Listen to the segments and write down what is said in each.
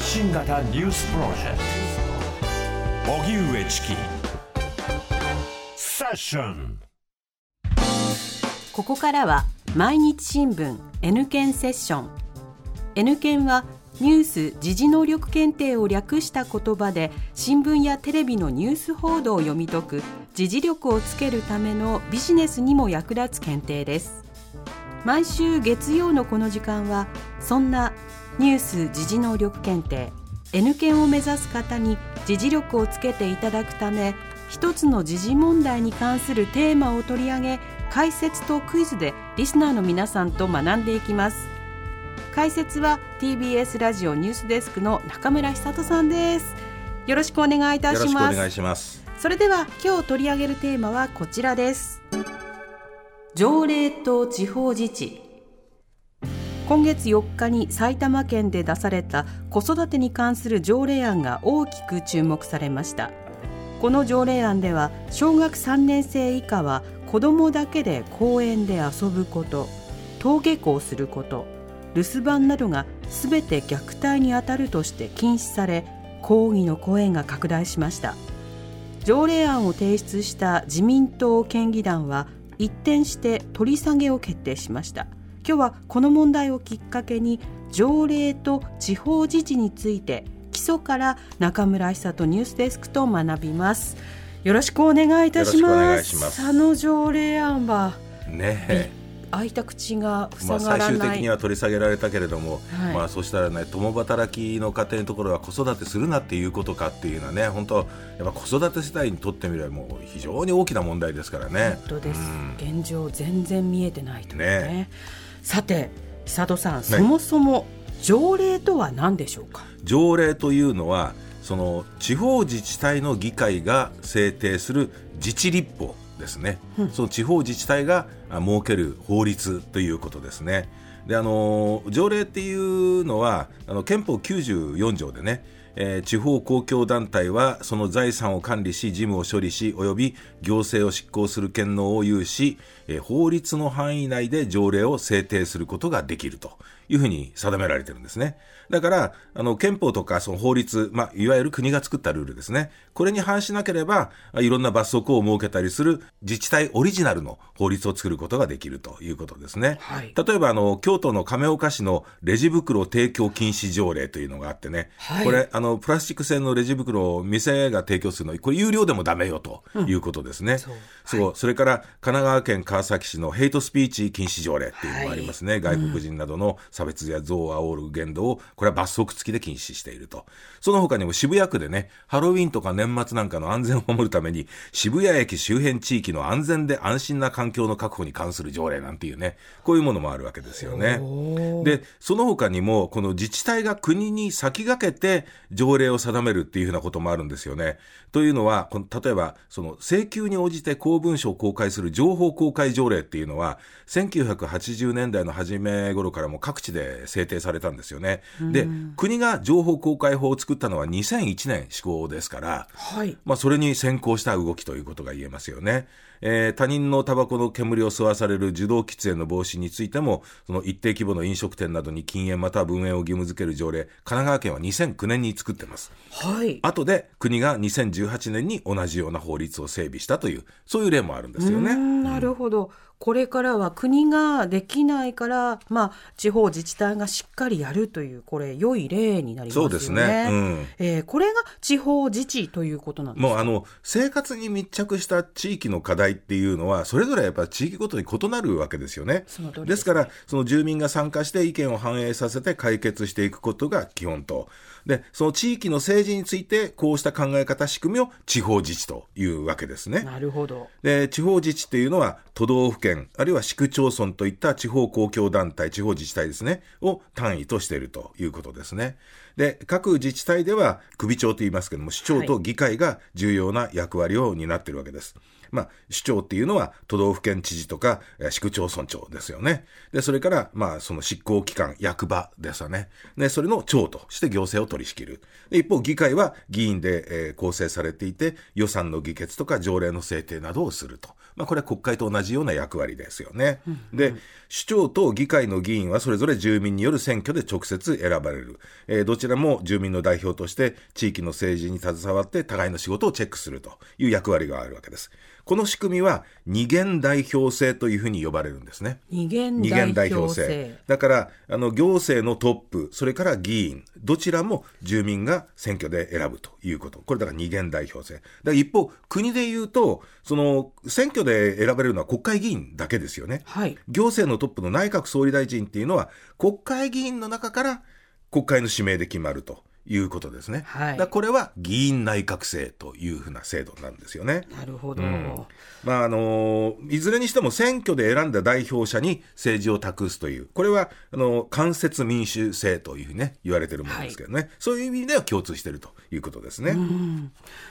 発信型ニュースプロジェクト。荻上チキ。セッション。ここからは毎日新聞 N 検セッション。N 検はニュース・時事能力検定を略した言葉で新聞やテレビのニュース報道を読み解く時事力をつけるためのビジネスにも役立つ検定です。毎週月曜のこの時間はそんなニュース・時事能力検定。N 検を目指す方に時事力をつけていただくため一つの時事問題に関するテーマを取り上げ解説とクイズでリスナーの皆さんと学んでいきます。解説は TBS ラジオニュースデスクの中村久人さんです。よろしくお願いいたします。よろしくお願いします。それでは今日取り上げるテーマはこちらです。条例と地方自治今月4日に埼玉県で出された子育てに関する条例案が大きく注目されました。この条例案では小学3年生以下は子どもだけで公園で遊ぶこと登下校すること留守番などがすべて虐待にあたるとして禁止され抗議の声が拡大しました。条例案を提出した自民党県議団は一転して取り下げを決定しました。今日はこの問題をきっかけに条例と地方自治について基礎から中村久人ニュースデスクと学びます。よろしくお願いいたします。あの条例案はね開いた口が塞がらない、まあ、最終的には取り下げられたけれども、はい、まあそしたらね共働きの家庭のところは子育てするなっていうことかっていうのはね本当やっぱ子育て世代にとってみればもう非常に大きな問題ですからね。本当です、うん、現状全然見えてないとね。ねさて久戸さん、そもそも条例とは何でしょうか？条例というのはその地方自治体の議会が制定する自治立法ですね、うん、その地方自治体が設ける法律ということですね。であの条例っていうのはあの憲法94条でねえー、地方公共団体はその財産を管理し事務を処理し及び行政を執行する権能を有し、えー、法律の範囲内で条例を制定することができるというふうに定められてるんですね。だから、あの、憲法とかその法律、まあ、いわゆる国が作ったルールですね。これに反しなければ、いろんな罰則を設けたりする自治体オリジナルの法律を作ることができるということですね。はい、例えば、あの、京都の亀岡市のレジ袋提供禁止条例というのがあってね、はい、これ、あの、プラスチック製のレジ袋を店が提供するの、これ有料でもダメよということですね。うん、そうそう、はい、それから、神奈川県川崎市のヘイトスピーチ禁止条例っていうのがありますね。外国人などの差別や憎悪を煽る言動を、これは罰則付きで禁止していると。その他にも渋谷区でね、ハロウィンとか年末なんかの安全を守るために、渋谷駅周辺地域の安全で安心な環境の確保に関する条例なんていうね、こういうものもあるわけですよね。で、その他にも、この自治体が国に先駆けて条例を定めるっていうふうなこともあるんですよね。というのは、この例えば、その請求に応じて公文書を公開する情報公開条例っていうのは、1980年代の初め頃からも各地で制定されたんですよね。で、国が情報公開法を作ったのは2001年施行ですから、はい、まあそれに先行した動きということが言えますよね。えー、他人のタバコの煙を吸わされる受動喫煙の防止についても、その一定規模の飲食店などに禁煙または分煙を義務付ける条例、神奈川県は2009年に作ってます。はい。後で国が2018年に同じような法律を整備したという、そういう例もあるんですよね。なるほど。これからは国ができないから、まあ、地方自治体がしっかりやるという、これ、良い例になりますよね。そうですね。うん、えー、これが地方自治ということなんですもう、あの、生活に密着した地域の課題っていうのは、それぞれやっぱ地域ごとに異なるわけですよね。ですねですから、その住民が参加して意見を反映させて解決していくことが基本と。で、その地域の政治について、こうした考え方、仕組みを地方自治というわけですね。なるほど。で、地方自治っていうのは、都道府県、あるいは市区町村といった地方公共団体、地方自治体ですね、を単位としているということですね。で、各自治体では首長と言いますけども、市長と議会が重要な役割を担っているわけです。まあ、首長っていうのは都道府県知事とか、えー市区町村長ですよね。で、それから、まあ、その執行機関、役場ですよね。で、それの長として行政を取り仕切る。で、一方、議会は議員で、えー構成されていて、予算の議決とか条例の制定などをすると。まあ、これは国会と同じような役割ですよね。で、首長と議会の議員はそれぞれ住民による選挙で直接選ばれる。えーどちらも住民の代表として地域の政治に携わって互いの仕事をチェックするという役割があるわけです。この仕組みは二元代表制というふうに呼ばれるんですね。二元代代表制表制。だから、あの、行政のトップ、それから議員、どちらも住民が選挙で選ぶということ。これだから二元代表制。だから一方、国で言うと、その、選挙で選ばれるのは国会議員だけですよね。はい。行政のトップの内閣総理大臣っていうのは、国会議員の中から国会の指名で決まるということですね。はいだこれは議員内閣制というふうな制度なんですよね。なるほど。まああのいずれにしても選挙で選んだ代表者に政治を託すという、これはあの間接民主制というふうに、ね、言われてるものですけどね、そういう意味では共通しているということですね。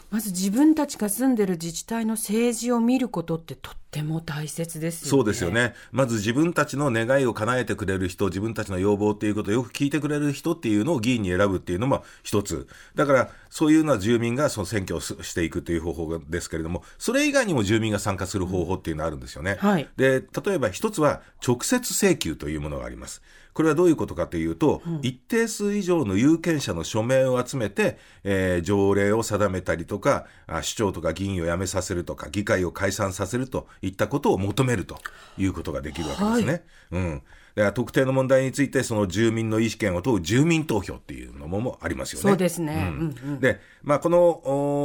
まず自分たちが住んでる自治体の政治を見ることってとっても大切ですよね。そうですよ。ね。まず自分たちの願いを叶えてくれる人、自分たちの要望っていうことをよく聞いてくれる人っていうのを議員に選ぶっていうのも一つ。だから、そういうのは住民がその選挙をすしていくという方法ですけれども、それ以外にも住民が参加する方法っていうのがあるんですよね。はいで、例えば一つは直接請求というものがあります。これはどういうことかというと、一定数以上の有権者の署名を集めて、えー条例を定めたりとか、あ首長とか議員を辞めさせるとか、議会を解散させるといったことを求めるということができるわけですね。うん。だから特定の問題について、その住民の意思権を問う住民投票っていうのももありますよね。そうですね。うんで、まあ、この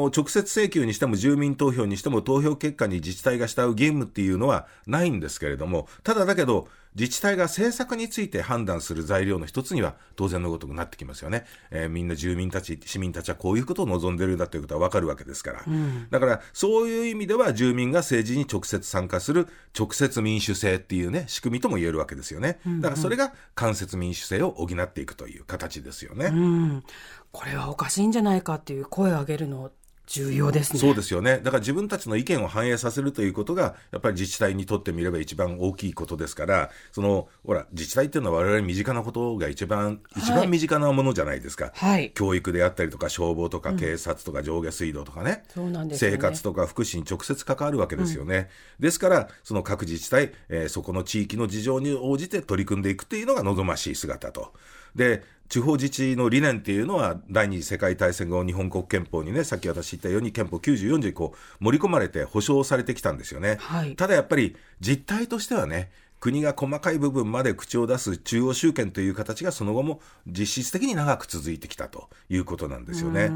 お直接請求にしても住民投票にしても投票結果に自治体が従う義務っていうのはないんですけれども、ただだけど、自治体が政策について判断する材料の一つには当然のごとくなってきますよね。えーみんな住民たち、市民たちはこういうことを望んでるんだということはわかるわけですから。だから、そういう意味では住民が政治に直接参加する直接民主制っていうね、仕組みとも言えるわけですよね。だからそれが間接民主制を補っていくという形ですよね。うん。これはおかしいんじゃないかっていう声を上げるの重要ですね。そうですよね。だから自分たちの意見を反映させるということが、やっぱり自治体にとってみれば一番大きいことですから、その、ほら、自治体っていうのは我々身近なことが一番、一番身近なものじゃないですか。はい教育であったりとか、消防とか警察とか上下水道とかね。そうなんですよね生活とか福祉に直接関わるわけですよね。ですから、その各自治体、えーそこの地域の事情に応じて取り組んでいくっていうのが望ましい姿と。で、地方自治の理念っていうのは、第二次世界大戦後、日本国憲法にね、さっき私言ったように、憲法94条にこう盛り込まれて保障されてきたんですよね。はいただやっぱり、実態としてはね、国が細かい部分まで口を出す中央集権という形がその後も実質的に長く続いてきたということなんですよね。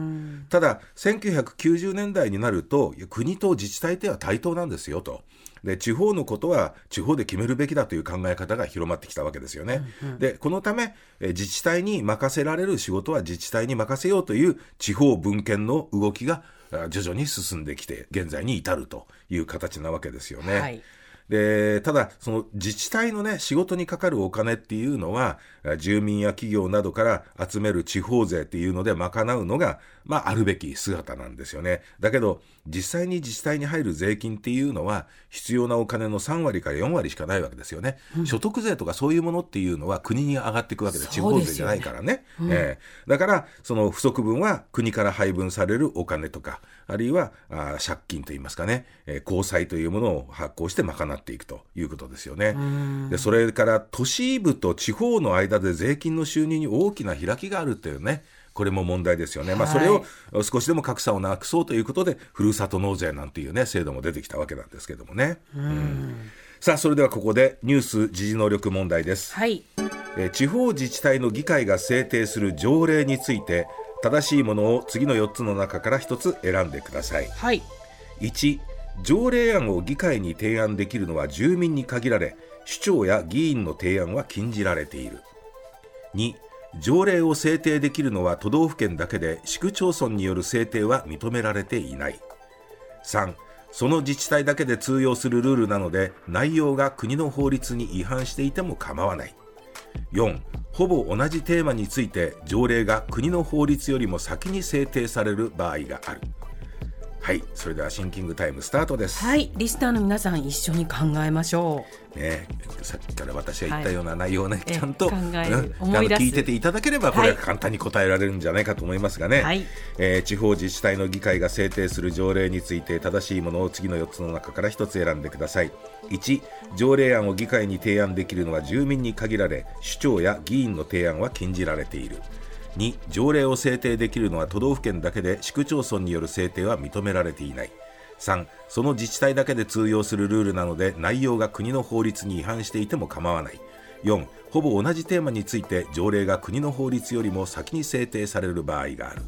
ただ、1990年代になると、国と自治体っては対等なんですよと。で、地方のことは地方で決めるべきだという考え方が広まってきたわけですよね。で、このため、え自治体に任せられる仕事は自治体に任せようという地方分権の動きがあ徐々に進んできて、現在に至るという形なわけですよね。はいで、ただ、その自治体のね、仕事にかかるお金っていうのは、あ住民や企業などから集める地方税っていうので賄うのが、まあ、あるべき姿なんですよね。だけど、実際に自治体に入る税金っていうのは、必要なお金の3割から4割しかないわけですよね。所得税とかそういうものっていうのは国に上がっていくわけで、地方税じゃないからね。ええだから、その不足分は国から配分されるお金とか、あるいはあ借金といいますかね、えー公債というものを発行して賄っていくということですよね。で、それから都市部と地方の間で税金の収入に大きな開きがあるっていうね、これも問題ですよね。まあ、はいそれを少しでも格差をなくそうということで、ふるさと納税なんていうね、制度も出てきたわけなんですけどもね。うんさあ、それではここでニュース時事能力問題です。はい。えー地方自治体の議会が制定する条例について正しいものを次の4つの中から1つ選んでくださいはい。1条例案を議会に提案できるのは住民に限られ首長や議員の提案は禁じられている。2条例を制定できるのは都道府県だけで市区町村による制定は認められていない。3その自治体だけで通用するルールなので内容が国の法律に違反していても構わない。4ほぼ同じテーマについて条例が国の法律よりも先に制定される場合がある。はいそれではシンキングタイムスタートです、はいリスナーの皆さん一緒に考えましょね、さっきから私が言ったような内容をね、えちゃんと、考えるうん思い出す。あの聞いてていただければこれは簡単に答えられるんじゃないかと思いますがね、はい。えー地方自治体の議会が制定する条例について正しいものを次の4つの中から1つ選んでください。1条例案を議会に提案できるのは住民に限られ首長や議員の提案は禁じられている2条例を制定できるのは都道府県だけで市区町村による制定は認められていない。3その自治体だけで通用するルールなので内容が国の法律に違反していても構わない。4ほぼ同じテーマについて条例が国の法律よりも先に制定される場合がある。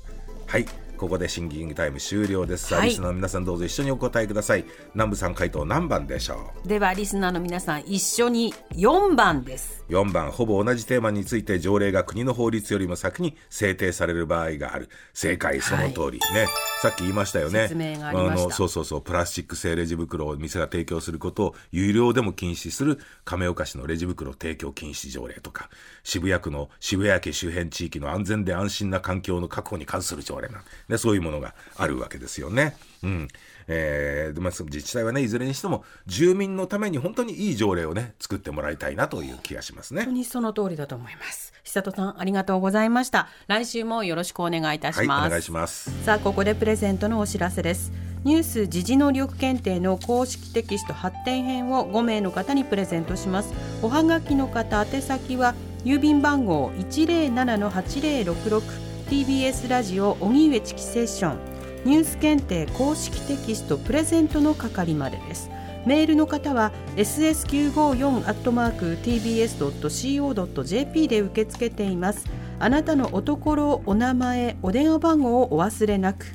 はいここでシンキングタイム終了です、さあはいリスナーの皆さんどうぞ一緒にお答えください。南部さん回答何番でしょう？うではリスナーの皆さん一緒に4番です4番ほぼ同じテーマについて条例が国の法律よりも先に制定される場合がある。正解その通り、ね。さっき言いましたよね。あのそうそうそうプラスチック製レジ袋を店が提供することを有料でも禁止する亀岡市のレジ袋提供禁止条例とか渋谷区の渋谷駅周辺地域の安全で安心な環境の確保に関する条例なんでそういうものがあるわけですよね。うん。えーでまあ、自治体はねいずれにしても住民のために本当にいい条例をね作ってもらいたいなという気がしますね。本当。にその通りだと思います。久人さんありがとうございました。来週もよろしくお願いいたしはい、ます、お願いします。さあここでプレゼントのお知らせです。ニュース時事能力検定の公式テキスト発展編を5名の方にプレゼントします。おはがきの方宛先は郵便番号107-8066 TBS ラジオ荻上チキセッションニュース検定公式テキストプレゼントの係までです。メールの方は ss954-tbs.co.jp で受け付けています。あなたのおところお名前お電話番号をお忘れなく。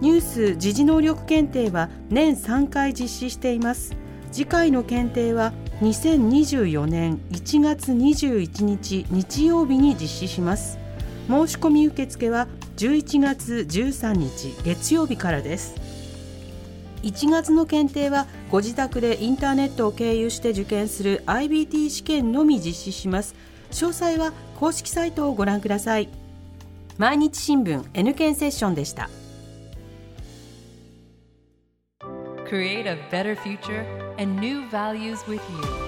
ニュース時事能力検定は年3回実施しています。次回の検定は2024年1月21日日曜日に実施します。申し込み受付は11月13日月曜日からです。1月の検定はご自宅でインターネットを経由して受験する IBT 試験のみ実施します。詳細は公式サイトをご覧ください。毎日新聞 N 検セッションでした。Create a better future and new values with you.